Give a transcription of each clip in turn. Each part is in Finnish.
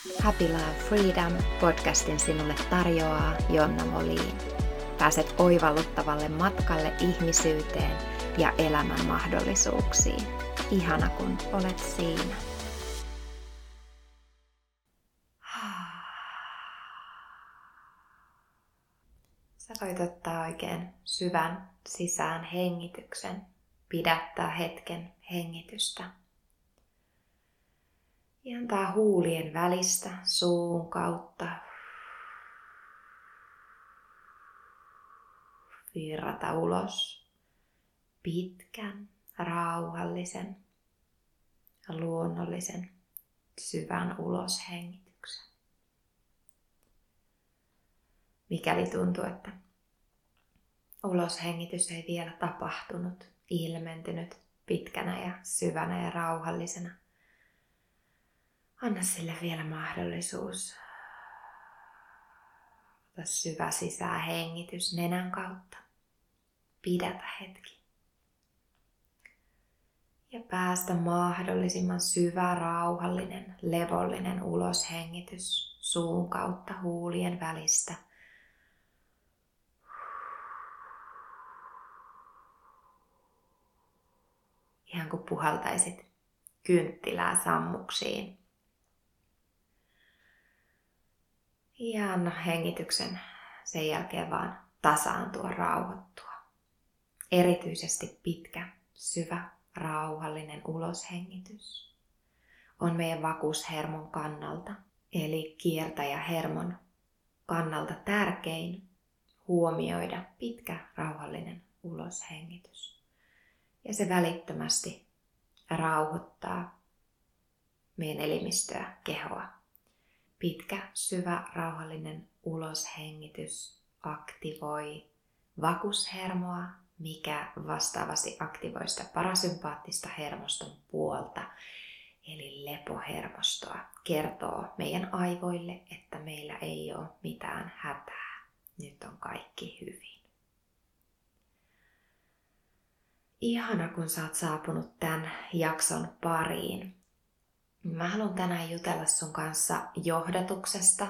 Happy Love Freedom podcastin sinulle tarjoaa Jonna Moliin. Pääset oivalluttavalle matkalle ihmisyyteen ja elämän mahdollisuuksiin. Ihana kun olet siinä. Sä voit ottaa oikein syvän sisään hengityksen, pidättää hetken hengitystä ja antaa huulien välistä suun kautta virrata ulos pitkän, rauhallisen, luonnollisen, syvän uloshengityksen. Mikäli tuntuu, että uloshengitys ei vielä tapahtunut, ilmentynyt pitkänä ja syvänä ja rauhallisena, Anna sille vielä mahdollisuus. Ota syvä sisää hengitys nenän kautta. Pidätä hetki. Ja päästä mahdollisimman syvä, rauhallinen, levollinen uloshengitys suun kautta huulien välistä. Ihan kuin puhaltaisit kynttilää sammuksiin. Ja anna hengityksen sen jälkeen vaan tasaantua, rauhoittua. Erityisesti pitkä, syvä, rauhallinen uloshengitys on meidän vakuushermon kannalta, eli kiertäjähermon kannalta tärkein huomioida pitkä, rauhallinen uloshengitys. Ja se välittömästi rauhoittaa meidän elimistöä, kehoa Pitkä, syvä, rauhallinen uloshengitys aktivoi vakushermoa, mikä vastaavasti aktivoi sitä parasympaattista hermoston puolta, eli lepohermostoa. Kertoo meidän aivoille, että meillä ei ole mitään hätää. Nyt on kaikki hyvin. Ihana, kun sä oot saapunut tämän jakson pariin. Mä haluan tänään jutella sun kanssa johdatuksesta.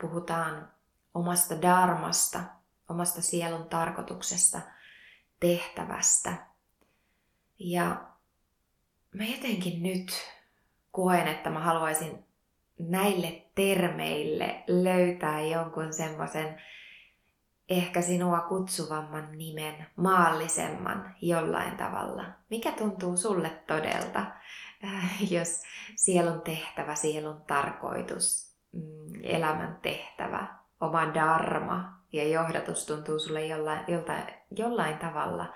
Puhutaan omasta dharmasta, omasta sielun tarkoituksesta, tehtävästä. Ja mä jotenkin nyt koen, että mä haluaisin näille termeille löytää jonkun semmoisen ehkä sinua kutsuvamman nimen, maallisemman jollain tavalla. Mikä tuntuu sulle todelta? Äh, jos sielun tehtävä, sielun tarkoitus, mm, elämän tehtävä, oma dharma ja johdatus tuntuu sulle jollain, jollain, jollain tavalla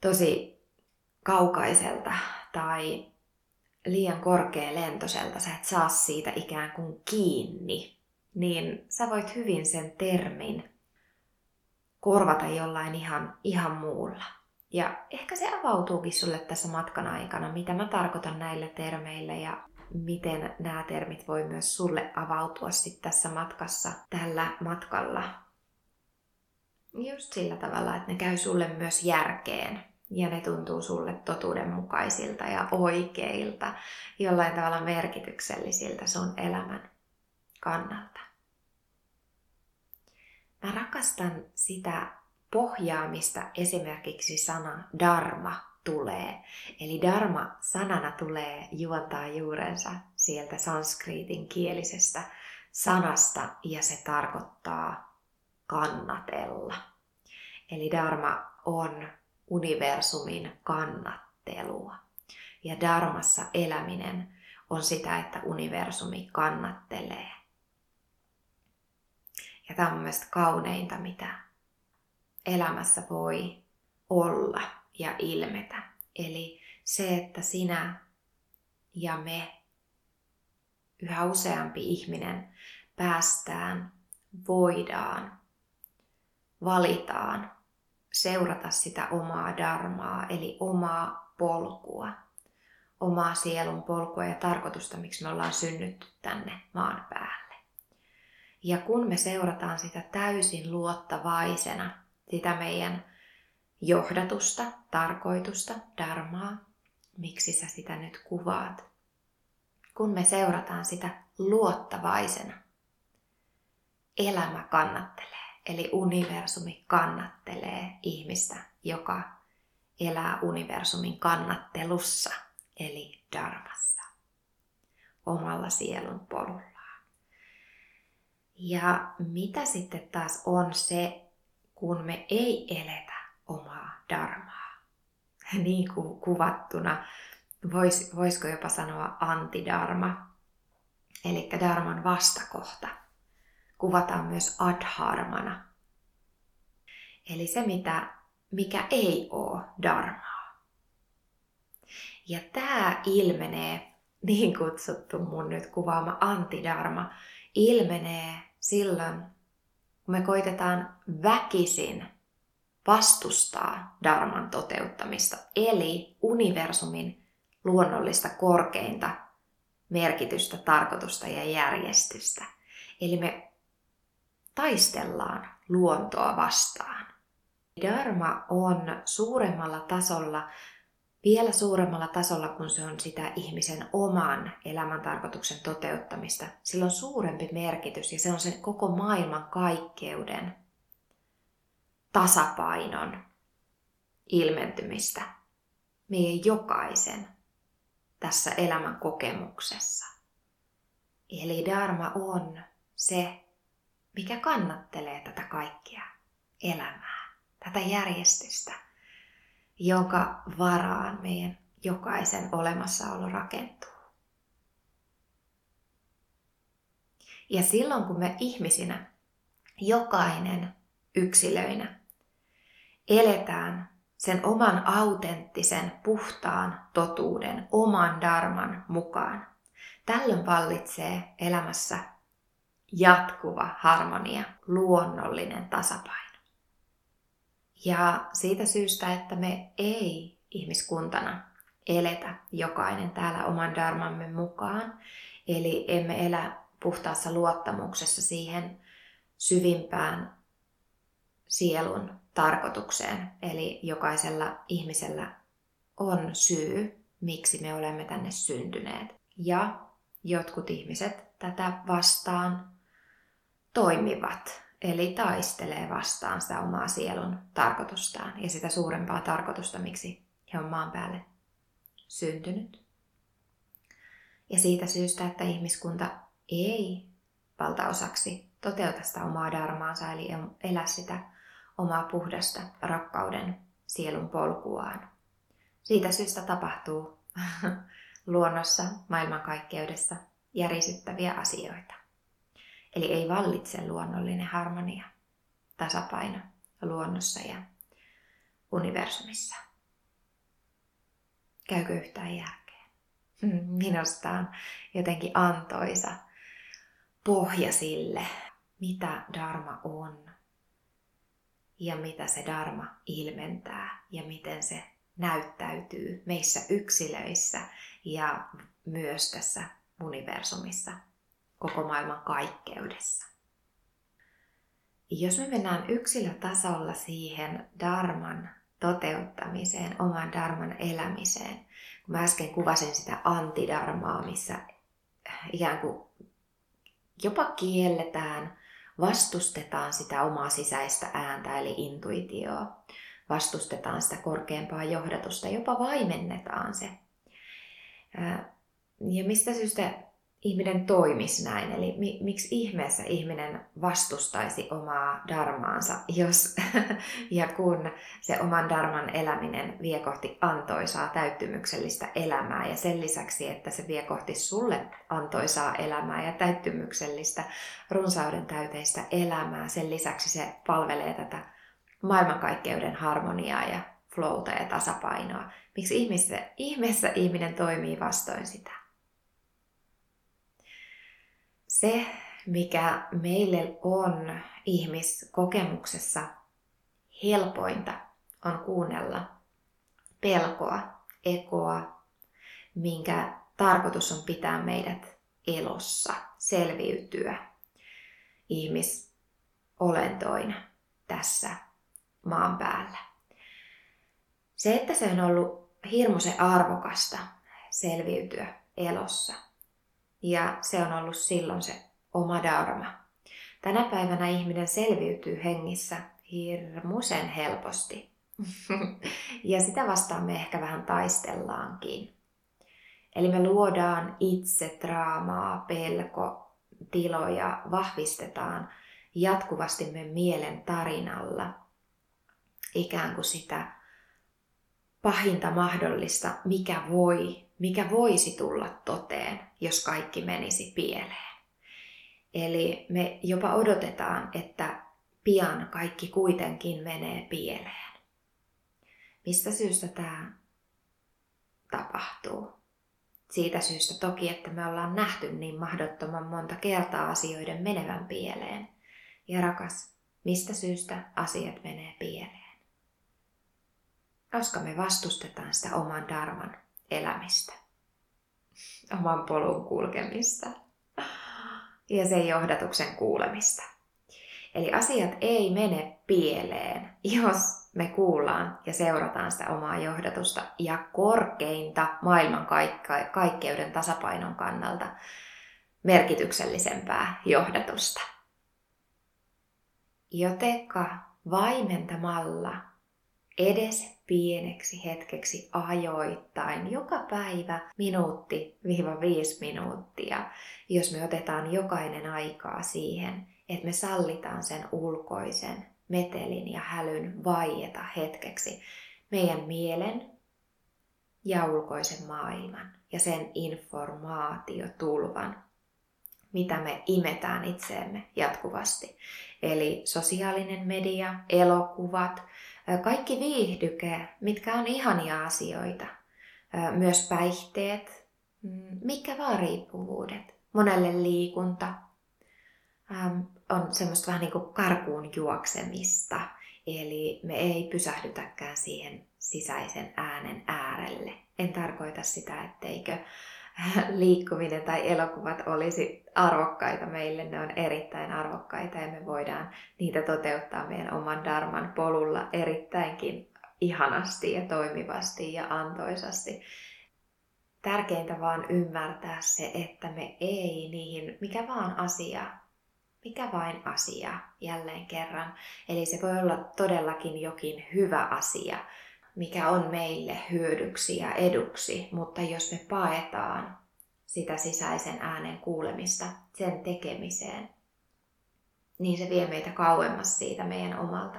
tosi kaukaiselta tai liian korkea lentoselta, sä et saa siitä ikään kuin kiinni, niin sä voit hyvin sen termin korvata jollain ihan, ihan muulla. Ja ehkä se avautuukin sulle tässä matkan aikana, mitä mä tarkoitan näillä termeillä ja miten nämä termit voi myös sulle avautua sitten tässä matkassa, tällä matkalla. Just sillä tavalla, että ne käy sulle myös järkeen ja ne tuntuu sulle totuudenmukaisilta ja oikeilta, jollain tavalla merkityksellisiltä sun elämän kannalta. Mä rakastan sitä pohjaa, mistä esimerkiksi sana dharma tulee. Eli dharma sanana tulee juontaa juurensa sieltä sanskriitin kielisestä sanasta ja se tarkoittaa kannatella. Eli dharma on universumin kannattelua. Ja dharmassa eläminen on sitä, että universumi kannattelee. Ja tämä on mielestäni kauneinta, mitä elämässä voi olla ja ilmetä. Eli se, että sinä ja me, yhä useampi ihminen, päästään, voidaan, valitaan seurata sitä omaa darmaa, eli omaa polkua, omaa sielun polkua ja tarkoitusta, miksi me ollaan synnytty tänne maan päälle. Ja kun me seurataan sitä täysin luottavaisena, sitä meidän johdatusta, tarkoitusta, dharmaa, miksi sä sitä nyt kuvaat kun me seurataan sitä luottavaisena. Elämä kannattelee, eli universumi kannattelee ihmistä, joka elää universumin kannattelussa, eli dharmassa, omalla sielun polullaan. Ja mitä sitten taas on se, kun me ei eletä omaa dharmaa? Niin kuin kuvattuna, vois, voisiko jopa sanoa antidarma, eli dharman vastakohta. Kuvataan myös adharmana. Eli se, mitä, mikä ei ole dharmaa. Ja tämä ilmenee, niin kutsuttu mun nyt kuvaama antidarma, ilmenee silloin, kun me koitetaan väkisin vastustaa Dharman toteuttamista, eli universumin luonnollista korkeinta merkitystä, tarkoitusta ja järjestystä. Eli me taistellaan luontoa vastaan. Dharma on suuremmalla tasolla vielä suuremmalla tasolla, kun se on sitä ihmisen oman elämäntarkoituksen toteuttamista. Sillä on suurempi merkitys ja se on sen koko maailman kaikkeuden tasapainon ilmentymistä meidän jokaisen tässä elämän kokemuksessa. Eli Dharma on se, mikä kannattelee tätä kaikkea elämää, tätä järjestystä – jonka varaan meidän jokaisen olemassaolo rakentuu. Ja silloin kun me ihmisinä, jokainen yksilöinä, eletään sen oman autenttisen, puhtaan totuuden, oman darman mukaan, tällöin vallitsee elämässä jatkuva harmonia, luonnollinen tasapaino. Ja siitä syystä, että me ei ihmiskuntana eletä jokainen täällä oman dharmamme mukaan, eli emme elä puhtaassa luottamuksessa siihen syvimpään sielun tarkoitukseen. Eli jokaisella ihmisellä on syy, miksi me olemme tänne syntyneet. Ja jotkut ihmiset tätä vastaan toimivat Eli taistelee vastaan sitä omaa sielun tarkoitustaan ja sitä suurempaa tarkoitusta, miksi he on maan päälle syntynyt. Ja siitä syystä, että ihmiskunta ei valtaosaksi toteuta sitä omaa darmaansa, eli elä sitä omaa puhdasta rakkauden sielun polkuaan. Siitä syystä tapahtuu luonnossa, maailmankaikkeudessa järisyttäviä asioita. Eli ei vallitse luonnollinen harmonia, tasapaino luonnossa ja universumissa. Käykö yhtään järkeen? Minusta on jotenkin antoisa pohja sille, mitä Dharma on ja mitä se Dharma ilmentää ja miten se näyttäytyy meissä yksilöissä ja myös tässä universumissa koko maailman kaikkeudessa. Jos me mennään yksilötasolla siihen darman toteuttamiseen, oman darman elämiseen, kun mä äsken kuvasin sitä antidarmaa, missä ikään kuin jopa kielletään, vastustetaan sitä omaa sisäistä ääntä eli intuitioa, vastustetaan sitä korkeampaa johdatusta, jopa vaimennetaan se. Ja mistä syystä ihminen toimisi näin. Eli mi, miksi ihmeessä ihminen vastustaisi omaa darmaansa, jos ja kun se oman darman eläminen vie kohti antoisaa täyttymyksellistä elämää ja sen lisäksi, että se vie kohti sulle antoisaa elämää ja täyttymyksellistä runsauden täyteistä elämää, sen lisäksi se palvelee tätä maailmankaikkeuden harmoniaa ja flowta ja tasapainoa. Miksi ihmeessä, ihmeessä ihminen toimii vastoin sitä? Se, mikä meille on ihmiskokemuksessa helpointa, on kuunnella pelkoa, ekoa, minkä tarkoitus on pitää meidät elossa, selviytyä ihmisolentoina tässä maan päällä. Se, että se on ollut hirmuisen arvokasta selviytyä elossa – Ja se on ollut silloin se oma dharma. Tänä päivänä ihminen selviytyy hengissä hirmuisen helposti. ja sitä vastaan me ehkä vähän taistellaankin. Eli me luodaan itse draamaa, pelko, tiloja, vahvistetaan jatkuvasti meidän mielen tarinalla ikään kuin sitä pahinta mahdollista, mikä voi, mikä voisi tulla toteen, jos kaikki menisi pieleen. Eli me jopa odotetaan, että pian kaikki kuitenkin menee pieleen. Mistä syystä tämä tapahtuu? Siitä syystä toki, että me ollaan nähty niin mahdottoman monta kertaa asioiden menevän pieleen. Ja rakas, mistä syystä asiat menee pieleen? Koska me vastustetaan sitä oman darman elämistä, oman polun kulkemista ja sen johdatuksen kuulemista. Eli asiat ei mene pieleen, jos me kuullaan ja seurataan sitä omaa johdatusta ja korkeinta maailman kaikkeuden tasapainon kannalta merkityksellisempää johdatusta. Jotenka vaimentamalla edes pieneksi hetkeksi ajoittain, joka päivä minuutti viiva viisi minuuttia, jos me otetaan jokainen aikaa siihen, että me sallitaan sen ulkoisen metelin ja hälyn vaieta hetkeksi meidän mielen ja ulkoisen maailman ja sen informaatiotulvan, mitä me imetään itseemme jatkuvasti. Eli sosiaalinen media, elokuvat, kaikki viihdyke, mitkä on ihania asioita, myös päihteet, mm, mikä vaan riippuvuudet, monelle liikunta, on semmoista vähän niin kuin karkuun juoksemista. Eli me ei pysähdytäkään siihen sisäisen äänen äärelle. En tarkoita sitä, etteikö liikkuminen tai elokuvat olisi arvokkaita meille. Ne on erittäin arvokkaita ja me voidaan niitä toteuttaa meidän oman darman polulla erittäinkin ihanasti ja toimivasti ja antoisasti. Tärkeintä vaan ymmärtää se, että me ei niihin, mikä vaan asia mikä vain asia jälleen kerran. Eli se voi olla todellakin jokin hyvä asia, mikä on meille hyödyksi ja eduksi, mutta jos me paetaan sitä sisäisen äänen kuulemista sen tekemiseen, niin se vie meitä kauemmas siitä meidän omalta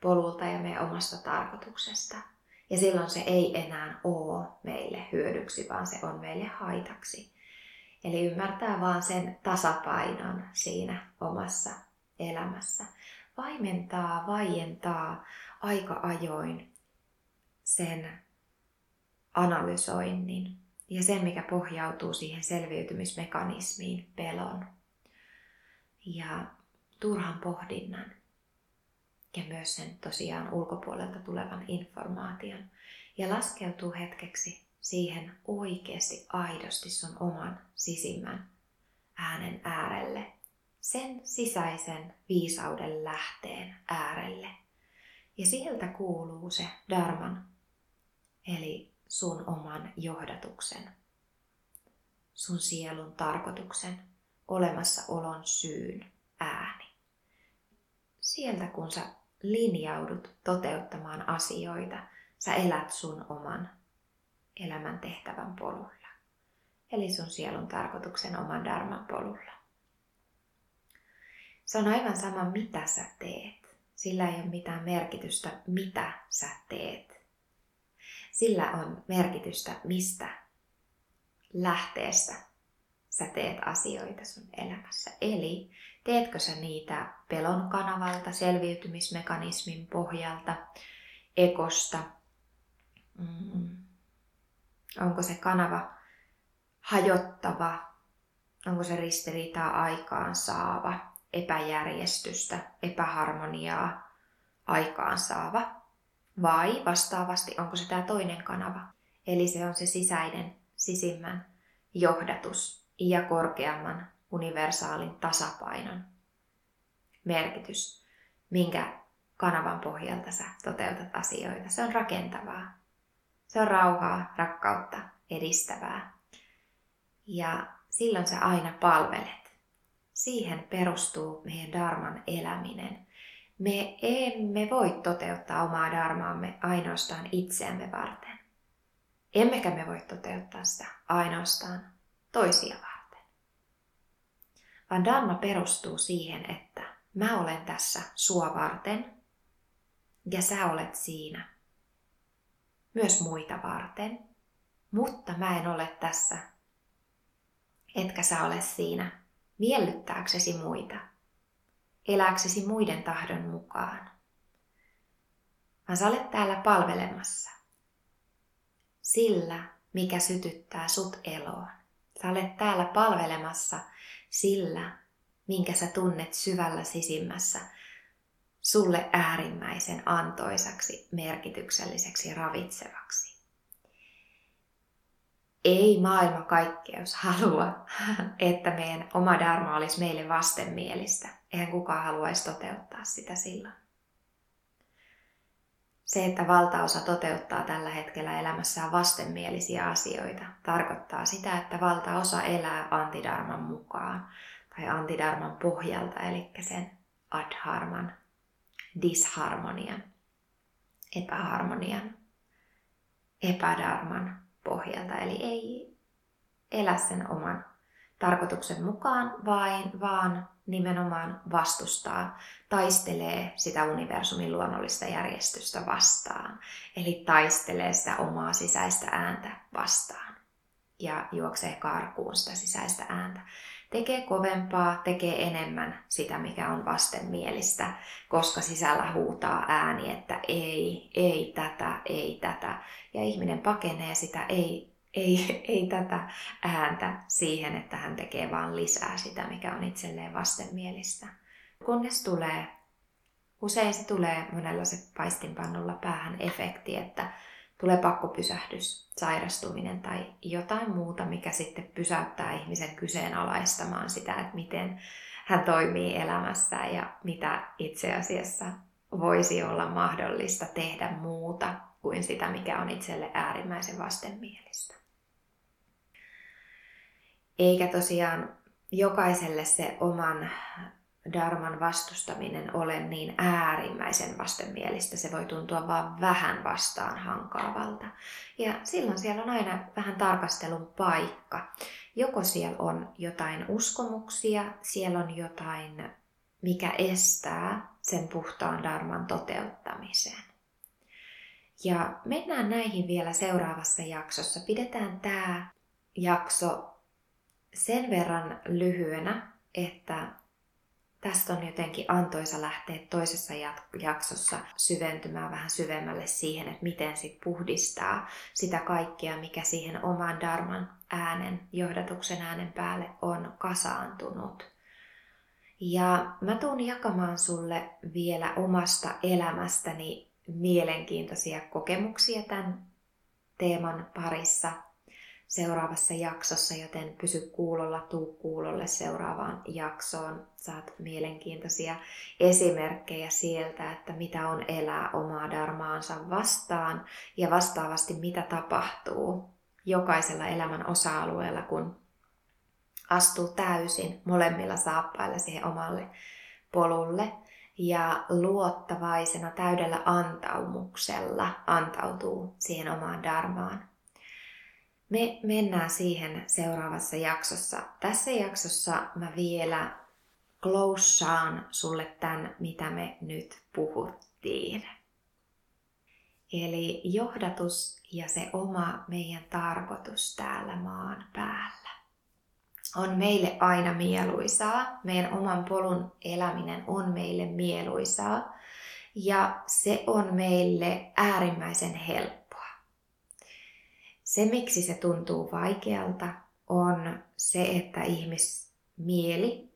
polulta ja meidän omasta tarkoituksesta. Ja silloin se ei enää ole meille hyödyksi, vaan se on meille haitaksi. Eli ymmärtää vaan sen tasapainon siinä omassa elämässä. Vaimentaa, vaientaa aika ajoin sen analysoinnin ja sen, mikä pohjautuu siihen selviytymismekanismiin, pelon ja turhan pohdinnan ja myös sen tosiaan ulkopuolelta tulevan informaation ja laskeutuu hetkeksi siihen oikeasti aidosti sun oman sisimmän äänen äärelle, sen sisäisen viisauden lähteen äärelle. Ja sieltä kuuluu se Dharman, eli sun oman johdatuksen, sun sielun tarkoituksen, olemassaolon syyn ääni. Sieltä kun sä linjaudut toteuttamaan asioita, sä elät sun oman elämän tehtävän polulla. Eli sun sielun tarkoituksen oman dharman polulla. Se on aivan sama, mitä sä teet. Sillä ei ole mitään merkitystä, mitä sä teet. Sillä on merkitystä, mistä lähteestä sä teet asioita sun elämässä. Eli teetkö sä niitä pelon kanavalta, selviytymismekanismin pohjalta, ekosta, mm, Onko se kanava hajottava? Onko se ristiriitaa aikaan saava? Epäjärjestystä, epäharmoniaa aikaan saava? Vai vastaavasti onko se tämä toinen kanava? Eli se on se sisäinen, sisimmän johdatus ja korkeamman universaalin tasapainon merkitys, minkä kanavan pohjalta sä toteutat asioita. Se on rakentavaa. Se on rauhaa, rakkautta edistävää. Ja silloin sä aina palvelet. Siihen perustuu meidän darman eläminen. Me emme voi toteuttaa omaa darmaamme ainoastaan itseämme varten. Emmekä me voi toteuttaa sitä ainoastaan toisia varten. Vaan dharma perustuu siihen, että mä olen tässä sua varten ja sä olet siinä myös muita varten. Mutta mä en ole tässä, etkä sä ole siinä miellyttääksesi muita, eläksesi muiden tahdon mukaan. Vaan sä olet täällä palvelemassa sillä, mikä sytyttää sut eloon. Sä olet täällä palvelemassa sillä, minkä sä tunnet syvällä sisimmässä sulle äärimmäisen antoisaksi, merkitykselliseksi, ravitsevaksi. Ei maailma kaikkeus halua, että meidän oma dharma olisi meille vastenmielistä. Eihän kukaan haluaisi toteuttaa sitä silloin. Se, että valtaosa toteuttaa tällä hetkellä elämässään vastenmielisiä asioita, tarkoittaa sitä, että valtaosa elää antidarman mukaan tai antidarman pohjalta, eli sen adharman, disharmonian, epäharmonian, epädarman pohjalta. Eli ei elä sen oman tarkoituksen mukaan, vain, vaan nimenomaan vastustaa, taistelee sitä universumin luonnollista järjestystä vastaan. Eli taistelee sitä omaa sisäistä ääntä vastaan ja juoksee karkuun sitä sisäistä ääntä. Tekee kovempaa, tekee enemmän sitä, mikä on vastenmielistä, koska sisällä huutaa ääni, että ei, ei tätä, ei tätä. Ja ihminen pakenee sitä ei ei, ei tätä ääntä siihen, että hän tekee vaan lisää sitä, mikä on itselleen vastenmielistä. Kunnes tulee, usein se tulee monella se paistinpannulla päähän efekti, että tulee pakkopysähdys, sairastuminen tai jotain muuta, mikä sitten pysäyttää ihmisen kyseenalaistamaan sitä, että miten hän toimii elämässä ja mitä itse asiassa voisi olla mahdollista tehdä muuta kuin sitä, mikä on itselle äärimmäisen vastenmielistä. Eikä tosiaan jokaiselle se oman darman vastustaminen ole niin äärimmäisen vastenmielistä. Se voi tuntua vain vähän vastaan hankaavalta. Ja silloin siellä on aina vähän tarkastelun paikka. Joko siellä on jotain uskomuksia, siellä on jotain, mikä estää sen puhtaan darman toteuttamisen. Ja mennään näihin vielä seuraavassa jaksossa. Pidetään tämä jakso sen verran lyhyenä, että tästä on jotenkin antoisa lähteä toisessa jaksossa syventymään vähän syvemmälle siihen, että miten sit puhdistaa sitä kaikkea, mikä siihen oman darman äänen, johdatuksen äänen päälle on kasaantunut. Ja mä tuun jakamaan sulle vielä omasta elämästäni mielenkiintoisia kokemuksia tämän teeman parissa – seuraavassa jaksossa, joten pysy kuulolla, tuu kuulolle seuraavaan jaksoon. Saat mielenkiintoisia esimerkkejä sieltä, että mitä on elää omaa darmaansa vastaan ja vastaavasti mitä tapahtuu jokaisella elämän osa-alueella, kun astuu täysin molemmilla saappailla siihen omalle polulle ja luottavaisena täydellä antaumuksella antautuu siihen omaan darmaan. Me mennään siihen seuraavassa jaksossa. Tässä jaksossa mä vielä klousaan sulle tämän, mitä me nyt puhuttiin. Eli johdatus ja se oma meidän tarkoitus täällä maan päällä on meille aina mieluisaa. Meidän oman polun eläminen on meille mieluisaa. Ja se on meille äärimmäisen helppo se, miksi se tuntuu vaikealta, on se, että ihmismieli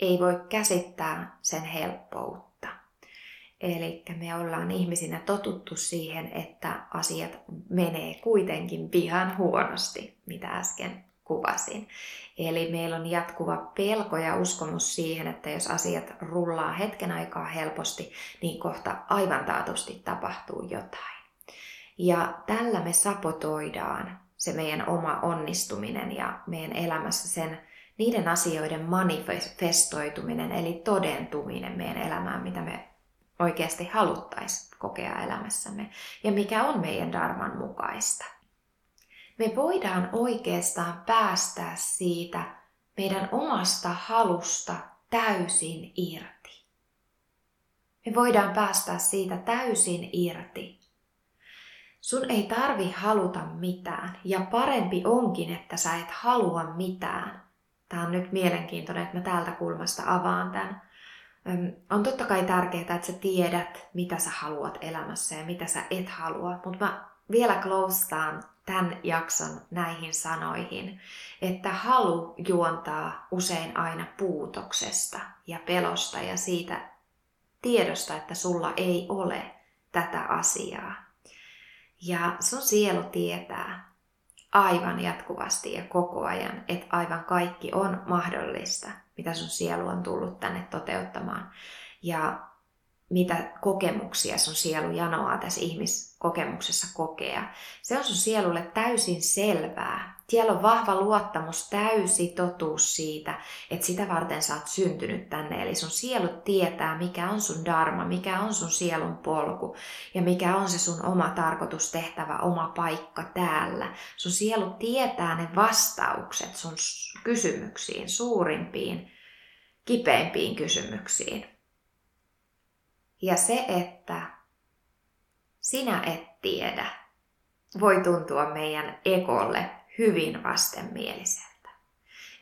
ei voi käsittää sen helppoutta. Eli me ollaan ihmisinä totuttu siihen, että asiat menee kuitenkin pihan huonosti, mitä äsken kuvasin. Eli meillä on jatkuva pelko ja uskomus siihen, että jos asiat rullaa hetken aikaa helposti, niin kohta aivan taatusti tapahtuu jotain. Ja tällä me sapotoidaan se meidän oma onnistuminen ja meidän elämässä sen niiden asioiden manifestoituminen, eli todentuminen meidän elämään, mitä me oikeasti haluttaisiin kokea elämässämme ja mikä on meidän darman mukaista. Me voidaan oikeastaan päästää siitä meidän omasta halusta täysin irti. Me voidaan päästää siitä täysin irti. Sun ei tarvi haluta mitään ja parempi onkin, että sä et halua mitään. Tämä on nyt mielenkiintoinen, että mä täältä kulmasta avaan tämän. On totta kai tärkeää, että sä tiedät, mitä sä haluat elämässä ja mitä sä et halua, mutta mä vielä kloustaan tämän jakson näihin sanoihin, että halu juontaa usein aina puutoksesta ja pelosta ja siitä tiedosta, että sulla ei ole tätä asiaa. Ja sun sielu tietää aivan jatkuvasti ja koko ajan, että aivan kaikki on mahdollista, mitä sun sielu on tullut tänne toteuttamaan. Ja mitä kokemuksia sun sielu janoaa tässä ihmiskokemuksessa kokea. Se on sun sielulle täysin selvää. Siellä on vahva luottamus, täysi totuus siitä, että sitä varten sä oot syntynyt tänne. Eli sun sielu tietää, mikä on sun dharma, mikä on sun sielun polku ja mikä on se sun oma tarkoitus, tehtävä, oma paikka täällä. Sun sielu tietää ne vastaukset sun kysymyksiin, suurimpiin, kipeimpiin kysymyksiin. Ja se, että sinä et tiedä, voi tuntua meidän ekolle hyvin vastenmieliseltä.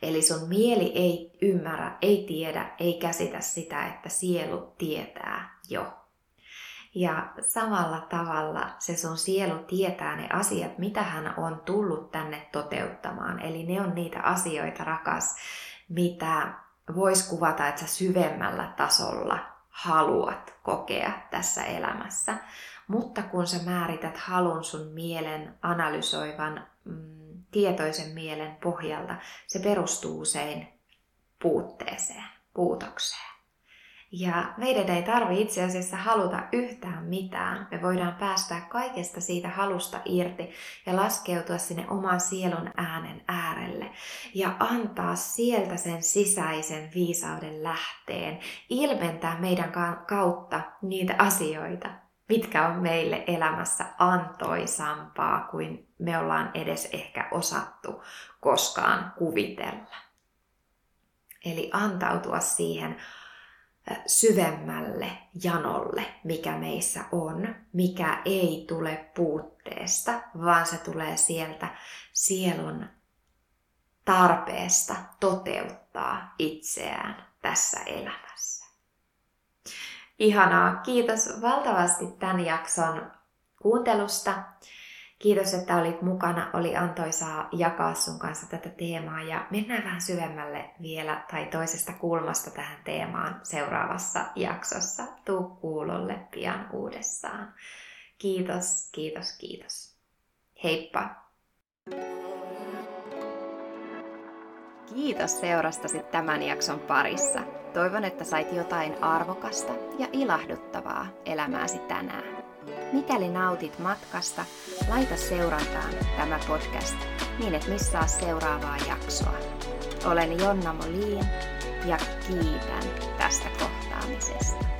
Eli sun mieli ei ymmärrä, ei tiedä, ei käsitä sitä, että sielu tietää jo. Ja samalla tavalla se sun sielu tietää ne asiat, mitä hän on tullut tänne toteuttamaan. Eli ne on niitä asioita, rakas, mitä vois kuvata, että sä syvemmällä tasolla haluat kokea tässä elämässä. Mutta kun sä määrität halun sun mielen analysoivan mm, tietoisen mielen pohjalta, se perustuu usein puutteeseen, puutokseen. Ja meidän ei tarvi itse asiassa haluta yhtään mitään. Me voidaan päästää kaikesta siitä halusta irti ja laskeutua sinne oman sielun äänen äärelle ja antaa sieltä sen sisäisen viisauden lähteen, ilmentää meidän kautta niitä asioita, mitkä on meille elämässä antoisampaa kuin me ollaan edes ehkä osattu koskaan kuvitella. Eli antautua siihen syvemmälle janolle, mikä meissä on, mikä ei tule puutteesta, vaan se tulee sieltä sielun tarpeesta toteuttaa itseään tässä elämässä. Ihanaa, kiitos valtavasti tämän jakson kuuntelusta. Kiitos, että olit mukana. Oli antoisaa jakaa sun kanssa tätä teemaa ja mennään vähän syvemmälle vielä tai toisesta kulmasta tähän teemaan seuraavassa jaksossa. Tuu kuulolle pian uudestaan. Kiitos, kiitos, kiitos. Heippa! Kiitos seurastasi tämän jakson parissa. Toivon, että sait jotain arvokasta ja ilahduttavaa elämääsi tänään. Mikäli nautit matkasta, laita seurantaan tämä podcast niin et missaa seuraavaa jaksoa. Olen Jonna Molin ja kiitän tästä kohtaamisesta.